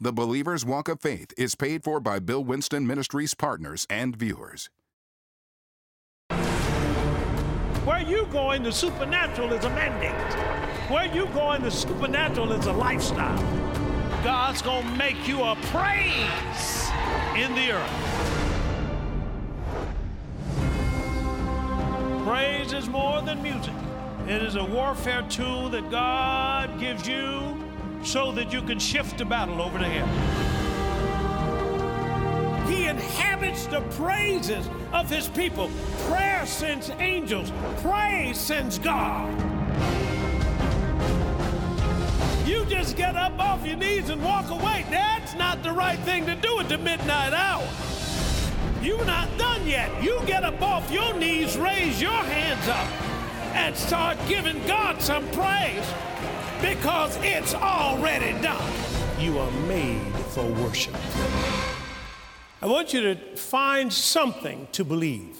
The Believer's Walk of Faith is paid for by Bill Winston Ministries partners and viewers. Where you going, the supernatural is a mandate. Where you going, the supernatural is a lifestyle. God's going to make you a praise in the earth. Praise is more than music. It is a warfare tool that God gives you so that you can shift the battle over to Him. He inhabits the praises of His people. Prayer sends angels, praise sends God. You just get up off your knees and walk away. That's not the right thing to do at the midnight hour. You're not done yet. You get up off your knees, raise your hands up, and start giving God some praise because it's already done. You are made for worship. I want you to find something to believe.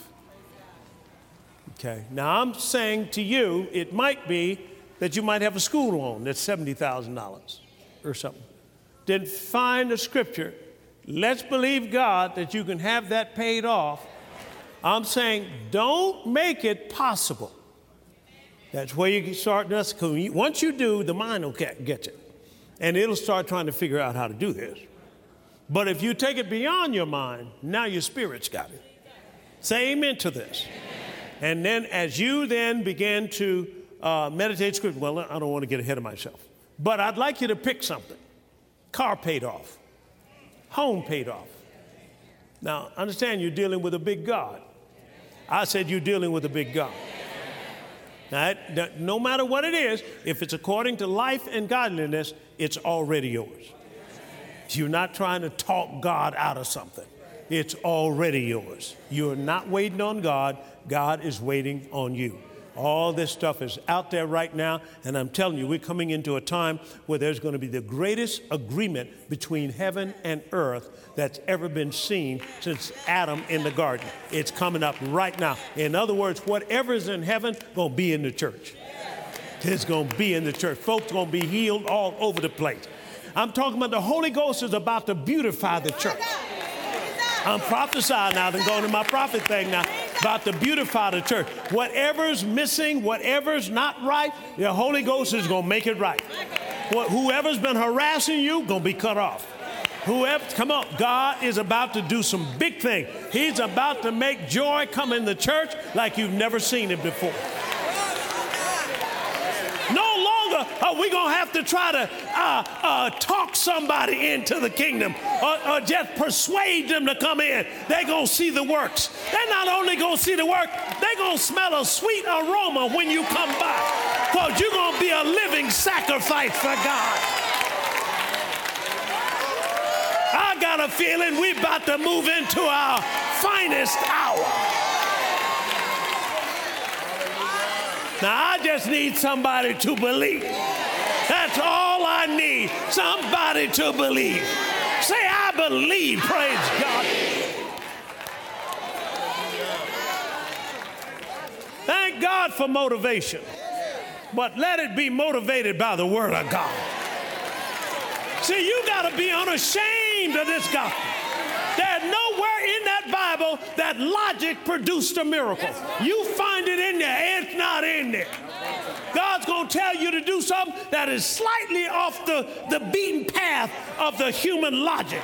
Okay, now I'm saying to you, it might be that you might have a school loan that's $70,000 or something. Then find a scripture Let's believe God that you can have that paid off. I'm saying don't make it possible. That's where you start. Once you do, the mind will get, you. And it'll start trying to figure out how to do this. But if you take it beyond your mind, now your spirit's got it. Say amen to this. And then as you then begin to uh, meditate scripture, well, I don't want to get ahead of myself. But I'd like you to pick something. Car paid off home paid off. Now, understand you're dealing with a big God. I said you're dealing with a big God. Now, no matter what it is, if it's according to life and godliness, it's already yours. You're not trying to talk God out of something. It's already yours. You're not waiting on God, God is waiting on you. All this stuff is out there right now, and I'm telling you, we're coming into a time where there's going to be the greatest agreement between heaven and earth that's ever been seen since Adam in the garden. It's coming up right now. In other words, whatever's in heaven going to be in the church. It's going to be in the church. Folks going to be healed all over the place. I'm talking about the Holy Ghost is about to beautify the church. I'm prophesying now, I'm going to my prophet thing now about to beautify the church. Whatever's missing, whatever's not right, the Holy Ghost is going to make it right. Whoever's been harassing you, going to be cut off. Whoever, come on, God is about to do some big thing. He's about to make joy come in the church like you've never seen it before are we going to have to try to uh, uh, talk somebody into the kingdom or, or just persuade them to come in? They're going to see the works. They're not only going to see the work, they're going to smell a sweet aroma when you come by because you're going to be a living sacrifice for God. I got a feeling we're about to move into our finest hour. Now, I just need somebody to believe. That's all I need. Somebody to believe. Say, I believe. Praise God. Thank God for motivation. But let it be motivated by the Word of God. See, you got to be unashamed of this gospel. There's Bible that logic produced a miracle. You find it in there, it's not in there. God's going to tell you to do something that is slightly off the, the beaten path of the human logic.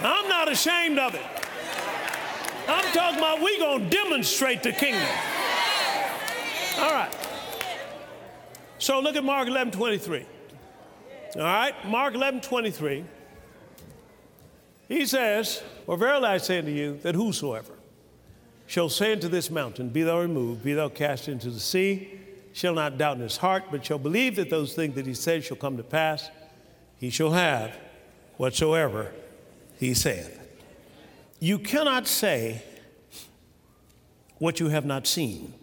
I'm not ashamed of it. I'm talking about we're going to demonstrate the kingdom. All right. So look at Mark 11 23. All right, Mark 11 23. He says, For verily I say unto you, that whosoever shall say unto this mountain, Be thou removed, be thou cast into the sea, shall not doubt in his heart, but shall believe that those things that he says shall come to pass, he shall have whatsoever he saith. You cannot say what you have not seen.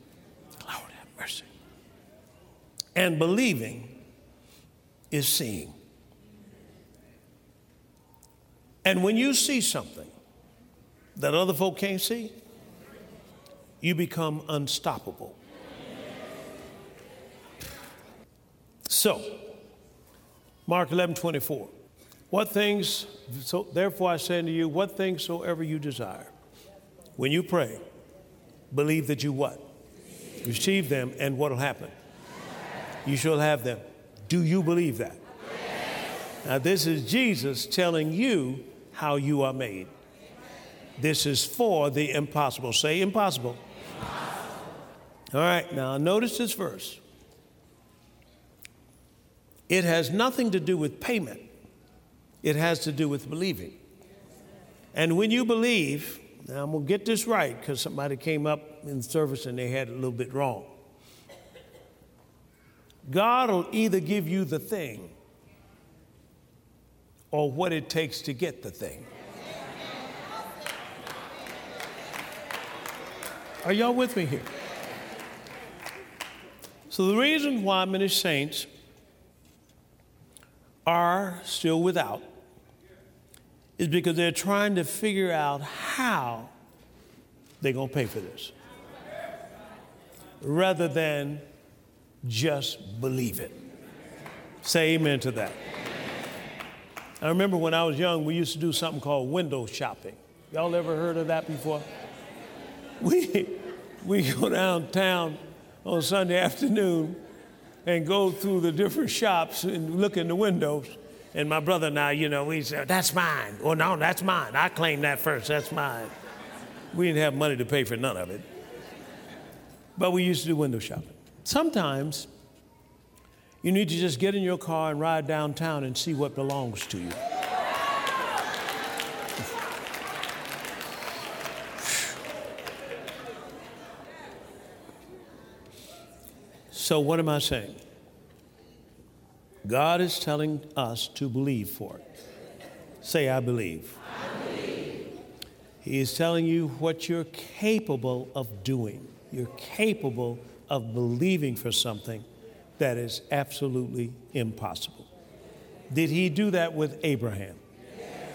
Lord have mercy. And believing is seeing. And when you see something that other folk can't see, you become unstoppable. So, Mark 11, 24. What things, so therefore I say unto you, what things soever you desire, when you pray, believe that you what? Receive them, and what will happen? You shall have them. Do you believe that? Now, this is Jesus telling you how you are made. This is for the impossible. Say impossible. impossible. All right, now notice this verse. It has nothing to do with payment, it has to do with believing. And when you believe, now I'm going to get this right because somebody came up in service and they had it a little bit wrong. God will either give you the thing or what it takes to get the thing. Are y'all with me here? So, the reason why many saints are still without is because they're trying to figure out how they're going to pay for this rather than just believe it. Say amen to that. I remember when I was young, we used to do something called window shopping. Y'all ever heard of that before? We, we go downtown on Sunday afternoon and go through the different shops and look in the windows. And my brother and I, you know, we said, that's mine. Well, no, that's mine. I claim that first. That's mine. We didn't have money to pay for none of it. But we used to do window shopping. Sometimes you need to just get in your car and ride downtown and see what belongs to you. So, what am I saying? God is telling us to believe for it. Say, I believe. I believe. He is telling you what you're capable of doing. You're capable of believing for something that is absolutely impossible. Did he do that with Abraham?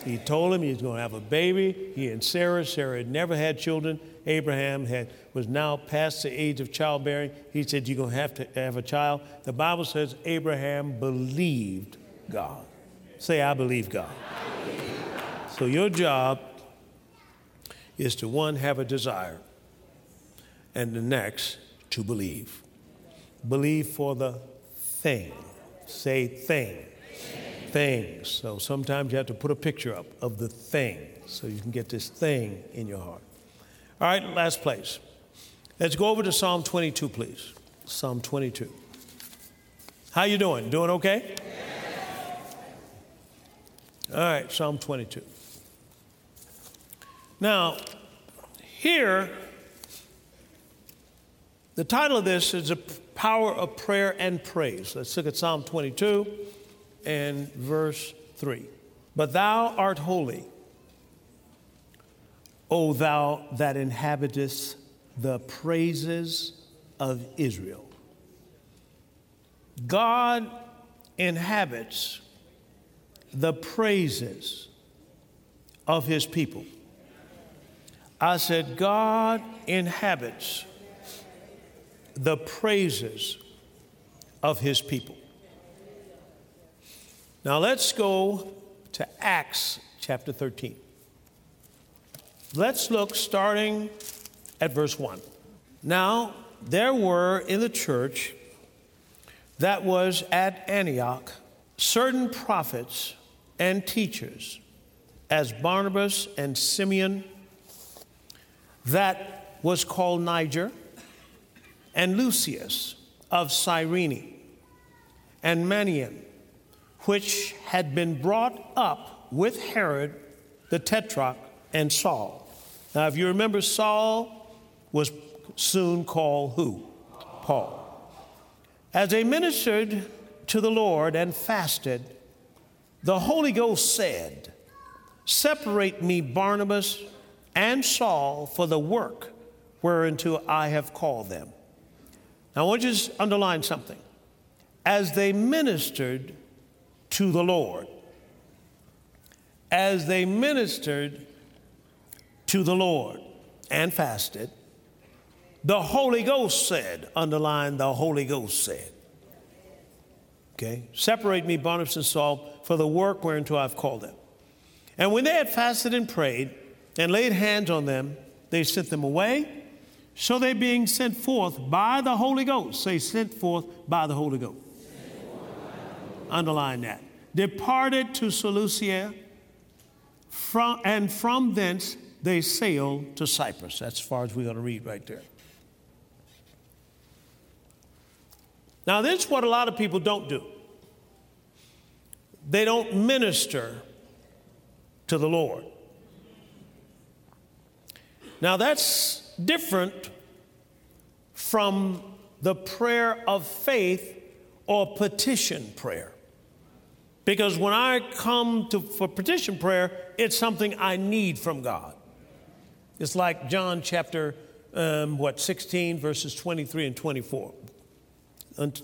He told him he was going to have a baby. He and Sarah, Sarah had never had children. Abraham had, was now past the age of childbearing. He said, You're going to have to have a child. The Bible says Abraham believed God. Say. I believe God. So your job is to one, have a desire, and the next, to believe. Believe for the thing. Say thing. Things. So sometimes you have to put a picture up of the thing so you can get this thing in your heart. All right, last place. Let's go over to Psalm 22, please. Psalm 22. How you doing? Doing okay? All right, Psalm 22. Now, here, the title of this is A Power of Prayer and Praise. Let's look at Psalm 22 and verse 3. But thou art holy O thou that inhabitest the praises of Israel. God inhabits the praises of his people. I said, God inhabits the praises of his people. Now let's go to Acts chapter 13. Let's look starting at verse 1. Now, there were in the church that was at Antioch certain prophets and teachers, as Barnabas and Simeon, that was called Niger, and Lucius of Cyrene, and Manaen, which had been brought up with Herod the Tetrarch and Saul. Now, if you remember, Saul was soon called who? Paul. As they ministered to the Lord and fasted, the Holy Ghost said, Separate me, Barnabas and Saul, for the work whereunto I have called them. Now, I want you to underline something. As they ministered to the Lord, as they ministered to the Lord and fasted, the Holy Ghost said, underline the Holy Ghost said. Okay? Separate me, Barnabas and Saul, for the work whereunto I've called them. And when they had fasted and prayed and laid hands on them, they sent them away. So they being sent forth by the Holy Ghost, say, sent forth by the Holy Ghost. Underline that. Departed to Seleucia, from, and from thence they sailed to Cyprus. That's as far as we're going to read right there. Now, this is what a lot of people don't do they don't minister to the Lord. Now, that's different from the prayer of faith or petition prayer. Because when I come to, for petition prayer, it's something I need from God. It's like John chapter, um, what, 16, verses 23 and 24.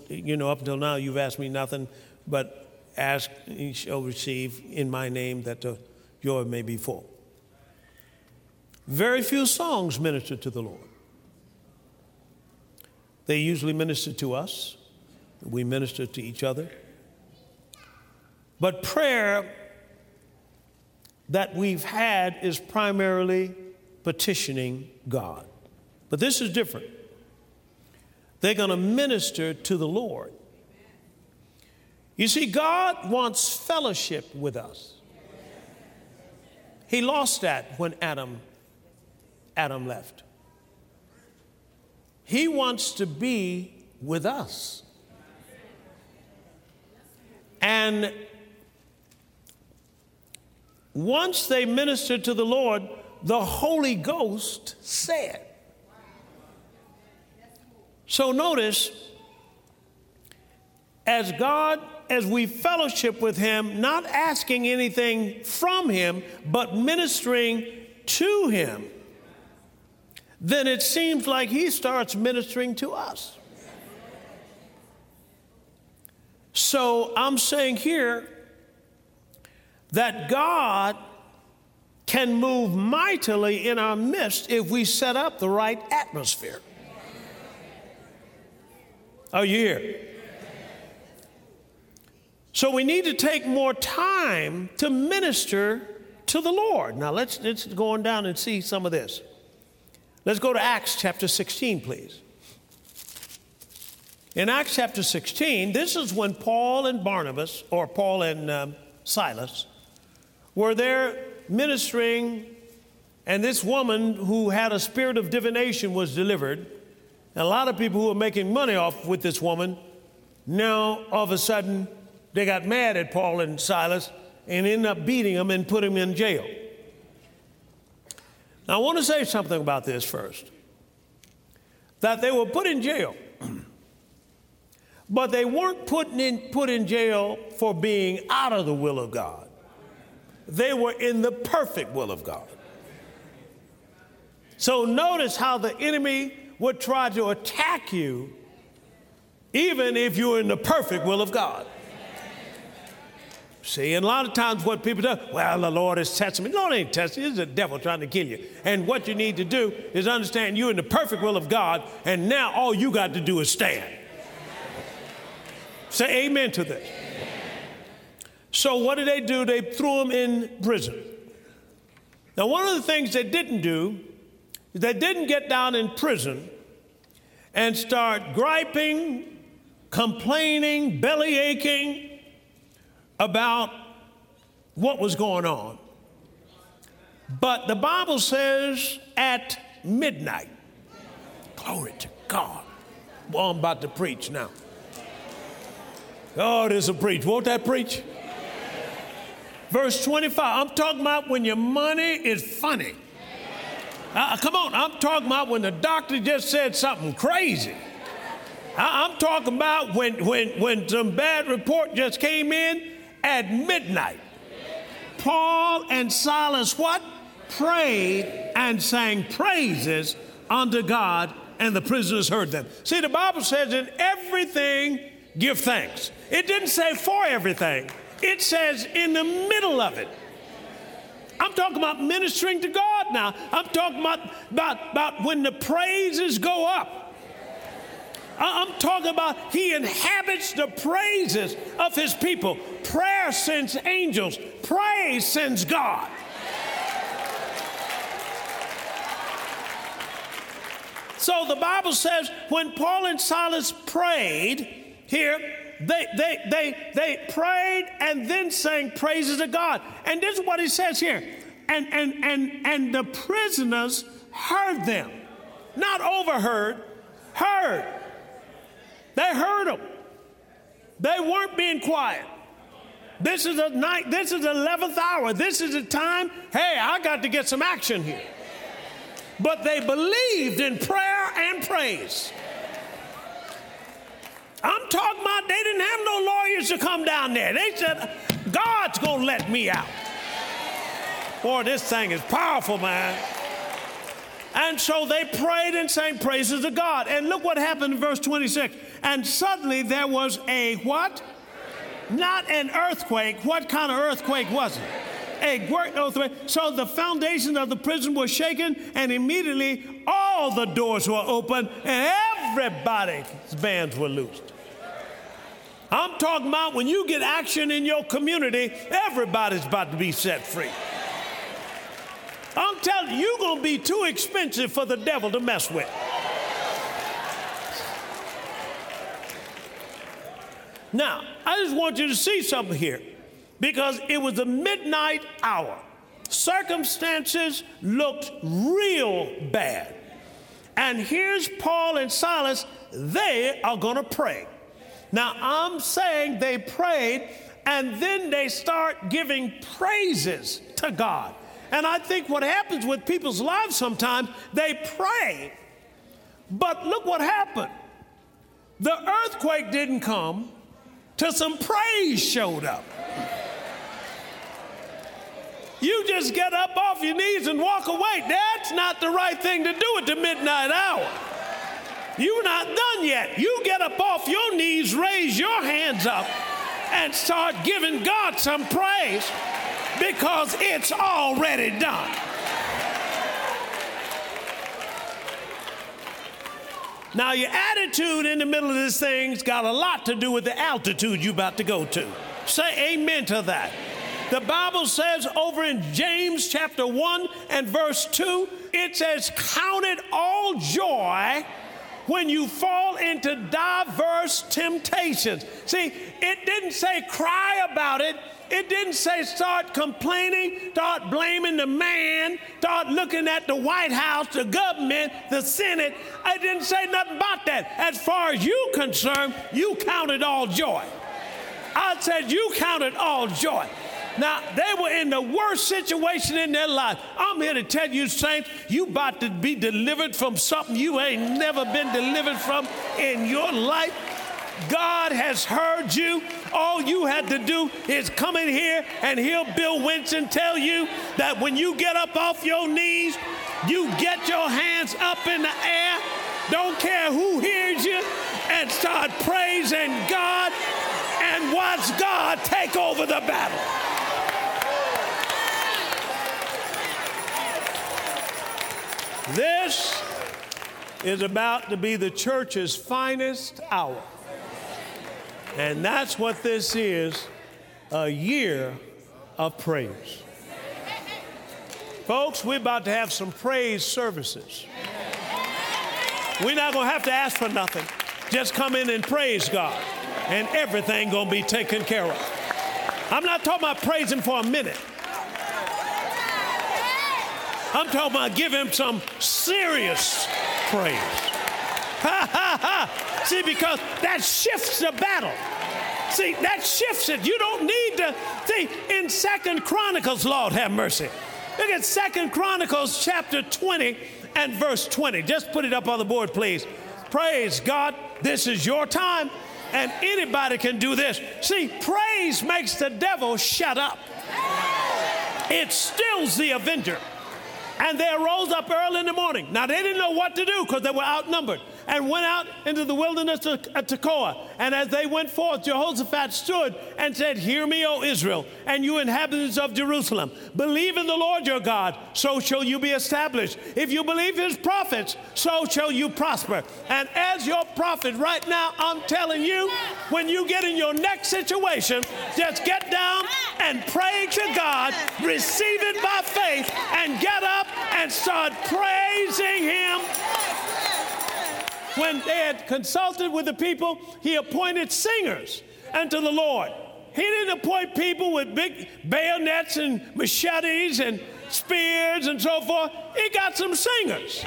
You know, up until now, you've asked me nothing, but ask, and you shall receive in my name that the joy may be full. Very few songs minister to the Lord. They usually minister to us, we minister to each other. But prayer that we've had is primarily petitioning God. But this is different. They're going to minister to the Lord. You see, God wants fellowship with us. He lost that when Adam Adam left. He wants to be with us. And once they ministered to the Lord, the Holy Ghost said. So notice, as God, as we fellowship with Him, not asking anything from Him, but ministering to Him, then it seems like He starts ministering to us. So I'm saying here that God can move mightily in our midst if we set up the right atmosphere. Are you here? So we need to take more time to minister to the Lord. Now let's, let's go on down and see some of this. Let's go to Acts chapter 16, please. In Acts chapter 16, this is when Paul and Barnabas, or Paul and um, Silas, were there ministering, and this woman who had a spirit of divination was delivered. And a lot of people who were making money off with this woman, now all of a sudden they got mad at Paul and Silas and ended up beating them and put them in jail. Now, I want to say something about this first that they were put in jail, but they weren't put in, put in jail for being out of the will of God. They were in the perfect will of God. So notice how the enemy would try to attack you even if you're in the perfect will of God. See, and a lot of times what people do, well, the Lord is testing me. Lord ain't testing. It's the devil trying to kill you. And what you need to do is understand you're in the perfect will of God, and now all you got to do is stand. Say amen to this. So what did they do? They threw him in prison. Now, one of the things they didn't do is they didn't get down in prison and start griping, complaining, belly aching about what was going on. But the Bible says at midnight, glory to God. Well, I'm about to preach now. Oh, there's a preach. Won't that preach? Verse 25, I'm talking about when your money is funny. Uh, come on, I'm talking about when the doctor just said something crazy. I, I'm talking about when, when, when some bad report just came in at midnight. Paul and Silas what? Prayed and sang praises unto God, and the prisoners heard them. See, the Bible says in everything give thanks. It didn't say for everything. It says in the middle of it. I'm talking about ministering to God now. I'm talking about, about, about when the praises go up. I'm talking about he inhabits the praises of his people. Prayer sends angels, praise sends God. So the Bible says when Paul and Silas prayed here, they, they, they, they prayed and then sang praises to God. And this is what he says here. And, and, and, and the prisoners heard them, not overheard, heard. They heard them. They weren't being quiet. This is a night, this is the 11th hour. This is the time, hey, I got to get some action here but they believed in prayer and praise. I'm talking about they didn't have no lawyers to come down there. They said, God's going to let me out. Boy, this thing is powerful, man. And so they prayed and sang praises to God. And look what happened in verse 26. And suddenly there was a what? Not an earthquake. What kind of earthquake was it? a great earthquake. So the foundation of the prison was shaken, and immediately all the doors were open, and everybody's bands were loosed. I'm talking about when you get action in your community, everybody's about to be set free. Telling you, you're going to be too expensive for the devil to mess with. Now, I just want you to see something here because it was the midnight hour. Circumstances looked real bad. And here's Paul and Silas, they are going to pray. Now, I'm saying they prayed and then they start giving praises to God. And I think what happens with people's lives sometimes, they pray, but look what happened. The earthquake didn't come till some praise showed up. You just get up off your knees and walk away. That's not the right thing to do at the midnight hour. You're not done yet. You get up off your knees, raise your hands up, and start giving God some praise because it's already done. Now, your attitude in the middle of this thing's got a lot to do with the altitude you're about to go to. Say amen to that. The Bible says over in James chapter 1 and verse 2, it says, Count it all joy when you fall into diverse temptations. See, it didn't say cry about it. It didn't say start complaining, start blaming the man, start looking at the White House, the government, the Senate. It didn't say nothing about that. As far as you concerned, you counted all joy. I said you counted all joy. Now, they were in the worst situation in their life. I'm here to tell you, saints, you about to be delivered from something you ain't never been delivered from in your life. God has heard you. All you had to do is come in here and hear Bill Winston tell you that when you get up off your knees, you get your hands up in the air, don't care who hears you, and start praising God and watch God take over the battle. This is about to be the church's finest hour. And that's what this is a year of praise. Folks, we're about to have some praise services. We're not going to have to ask for nothing. Just come in and praise God, and everything going to be taken care of. I'm not talking about praising for a minute. I'm talking about giving him some serious praise. See, because that shifts the battle. See, that shifts it. You don't need to see in Second Chronicles, Lord have mercy. Look at Second Chronicles chapter 20 and verse 20. Just put it up on the board, please. Praise God. This is your time, and anybody can do this. See, praise makes the devil shut up. It stills the avenger. And they arose up early in the morning. Now, they didn't know what to do because they were outnumbered. And went out into the wilderness of uh, Tekoa. And as they went forth, Jehoshaphat stood and said, Hear me, O Israel, and you inhabitants of Jerusalem. Believe in the Lord your God, so shall you be established. If you believe his prophets, so shall you prosper. And as your prophet right now, I'm telling you, when you get in your next situation, just get down and pray to God, receive it by faith, and get up and start praising him when they had consulted with the people, he appointed singers unto the Lord. He didn't appoint people with big bayonets and machetes and spears and so forth. He got some singers.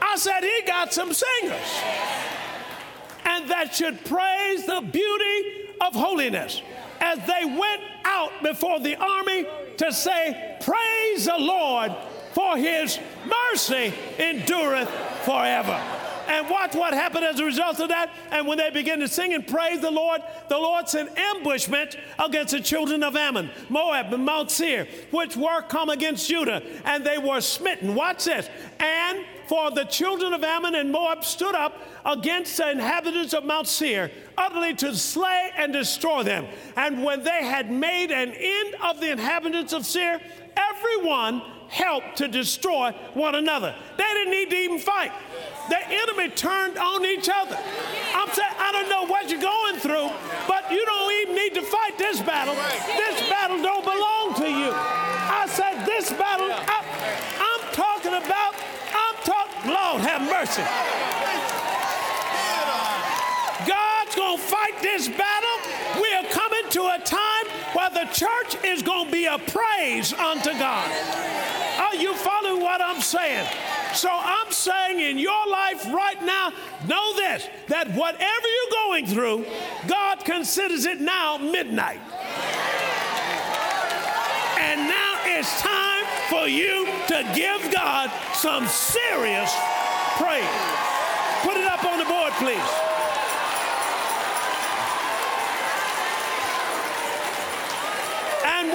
I said, He got some singers. And that should praise the beauty of holiness as they went out before the army to say, Praise the Lord, for his mercy endureth forever. And watch what happened as a result of that. And when they began to sing and praise the Lord, the Lord sent ambushment against the children of Ammon, Moab, and Mount Seir, which were come against Judah, and they were smitten. Watch this. And for the children of Ammon and Moab stood up against the inhabitants of Mount Seir, utterly to slay and destroy them. And when they had made an end of the inhabitants of Seir, everyone helped to destroy one another. They didn't need to even fight. The enemy turned on each other. I'm saying, I don't know what you're going through, but you don't even need to fight this battle. This battle don't belong to you. I said, this battle, I, I'm talking about, I'm talking, Lord have mercy. God's going to fight this battle. We are coming to a time where the church is going to be a praise unto God. Are you following what I'm saying? So I'm saying in your life right now, know this that whatever you're going through, God considers it now midnight. And now it's time for you to give God some serious praise. Put it up on the board, please.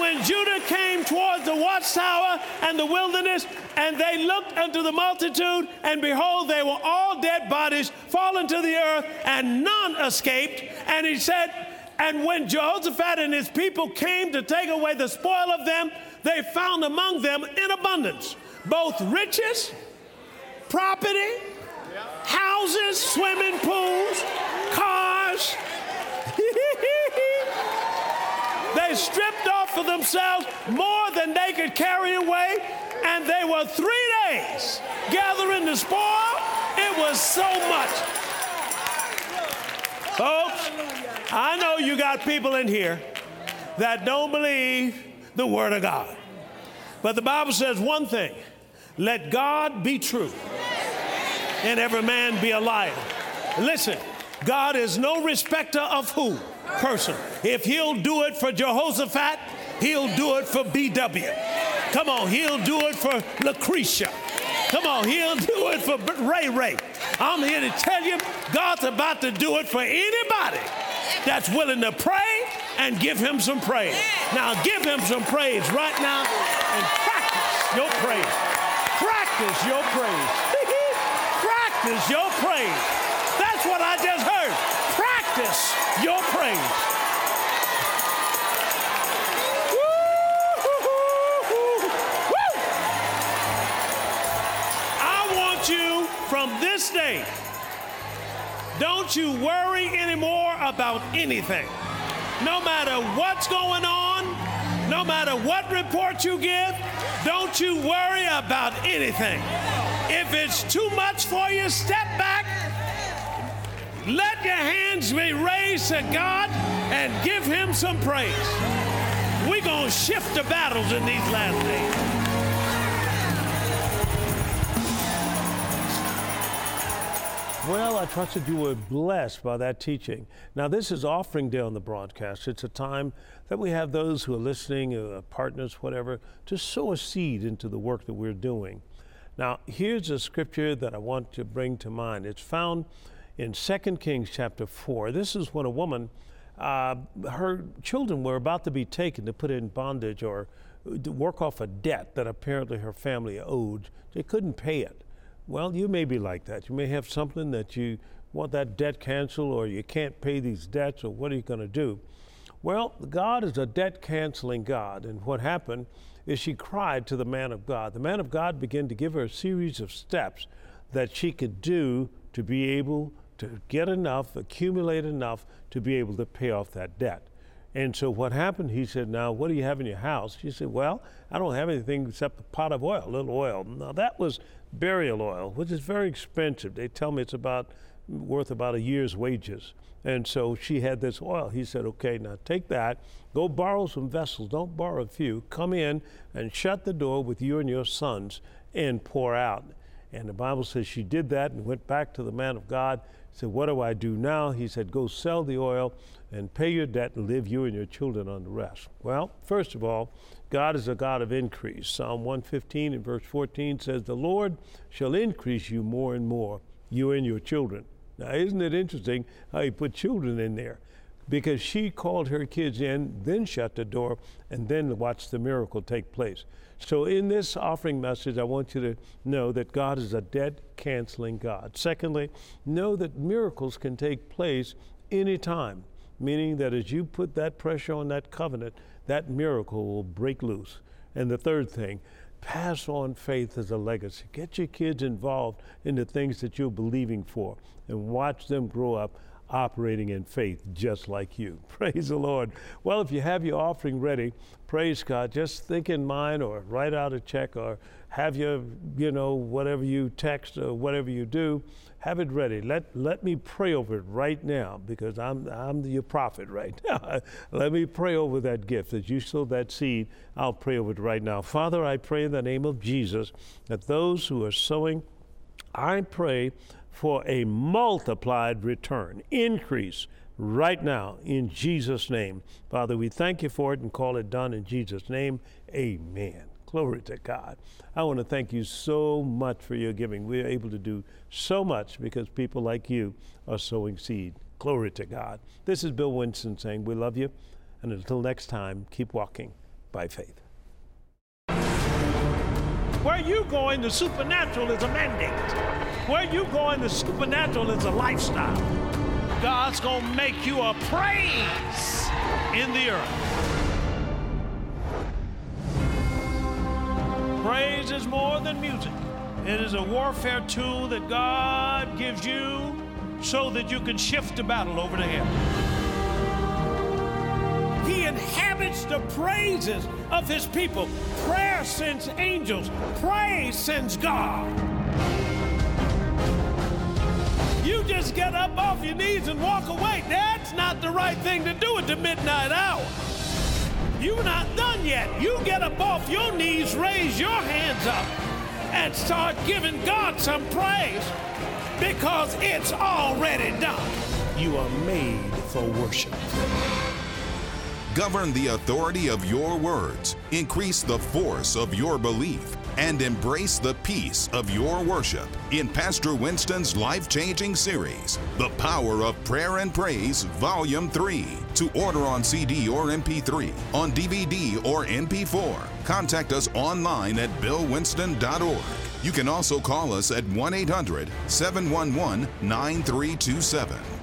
When Judah came towards the watchtower and the wilderness, and they looked unto the multitude, and behold, they were all dead bodies fallen to the earth, and none escaped. And he said, And when Jehoshaphat and his people came to take away the spoil of them, they found among them in abundance both riches, property, houses, swimming pools, cars. they stripped off for themselves more than they could carry away, and they were three days gathering the spoil. It was so much. Folks, I know you got people in here that don't believe the Word of God. But the Bible says one thing let God be true, and every man be a liar. Listen, God is no respecter of who? Person. If he'll do it for Jehoshaphat, He'll do it for BW. Come on, he'll do it for Lucretia. Come on, he'll do it for Ray Ray. I'm here to tell you, God's about to do it for anybody that's willing to pray and give him some praise. Now, give him some praise right now and practice your praise. Practice your praise. practice your praise. That's what I just heard. Practice your praise. Don't you worry anymore about anything. No matter what's going on, no matter what report you give, don't you worry about anything. If it's too much for you, step back. Let your hands be raised to God and give Him some praise. We're going to shift the battles in these last days. Well, I trusted you were blessed by that teaching. Now, this is offering day on the broadcast. It's a time that we have those who are listening, uh, partners, whatever, to sow a seed into the work that we're doing. Now, here's a scripture that I want to bring to mind. It's found in 2 Kings chapter 4. This is when a woman, uh, her children were about to be taken to put in bondage or to work off a debt that apparently her family owed. They couldn't pay it. Well, you may be like that. You may have something that you want that debt canceled or you can't pay these debts or what are you going to do? Well, God is a debt canceling God. And what happened is she cried to the man of God. The man of God began to give her a series of steps that she could do to be able to get enough, accumulate enough to be able to pay off that debt. And so what happened, he said, Now, what do you have in your house? She said, Well, I don't have anything except a pot of oil, a little oil. Now, that was burial oil, which is very expensive. They tell me it's about worth about a year's wages. And so she had this oil. He said, Okay, now take that, go borrow some vessels, don't borrow a few, come in and shut the door with you and your sons and pour out. And the Bible says she did that and went back to the man of God. Said, What do I do now? He said, Go sell the oil and pay your debt and live you and your children on the rest. Well, first of all, God is a God of increase. Psalm 115 and verse 14 says, The Lord shall increase you more and more, you and your children. Now, isn't it interesting how he put children in there? Because she called her kids in, then shut the door, and then watched the miracle take place. So, in this offering message, I want you to know that God is a debt canceling God. Secondly, know that miracles can take place anytime, meaning that as you put that pressure on that covenant, that miracle will break loose. And the third thing, pass on faith as a legacy. Get your kids involved in the things that you're believing for and watch them grow up operating in faith just like you. Praise the Lord. Well, if you have your offering ready, praise God. Just think in mind or write out a check or have your, you know, whatever you text or whatever you do, have it ready. Let, let me pray over it right now because I'm, I'm your prophet right now. let me pray over that gift. As you sow that seed, I'll pray over it right now. Father, I pray in the name of Jesus that those who are sowing, I pray for a multiplied return, increase right now in Jesus' name. Father, we thank you for it and call it done in Jesus' name. Amen. Glory to God. I want to thank you so much for your giving. We are able to do so much because people like you are sowing seed. Glory to God. This is Bill Winston saying, We love you. And until next time, keep walking by faith. Where you going, the supernatural is a mandate. Where you going, the supernatural is a lifestyle. God's going to make you a praise in the earth. Praise is more than music. It is a warfare tool that God gives you so that you can shift the battle over to Him. Inhabits the praises of His people. Prayer sends angels, praise sends God. You just get up off your knees and walk away. That's not the right thing to do at the midnight hour. You're not done yet. You get up off your knees, raise your hands up, and start giving God some praise because it's already done. You are made for worship. Govern the authority of your words, increase the force of your belief and embrace the peace of your worship in Pastor Winston's life changing series, The Power of Prayer and Praise, Volume 3. To order on CD or MP3, on DVD or MP4, contact us online at billwinston.org. You can also call us at 1 800 711 9327.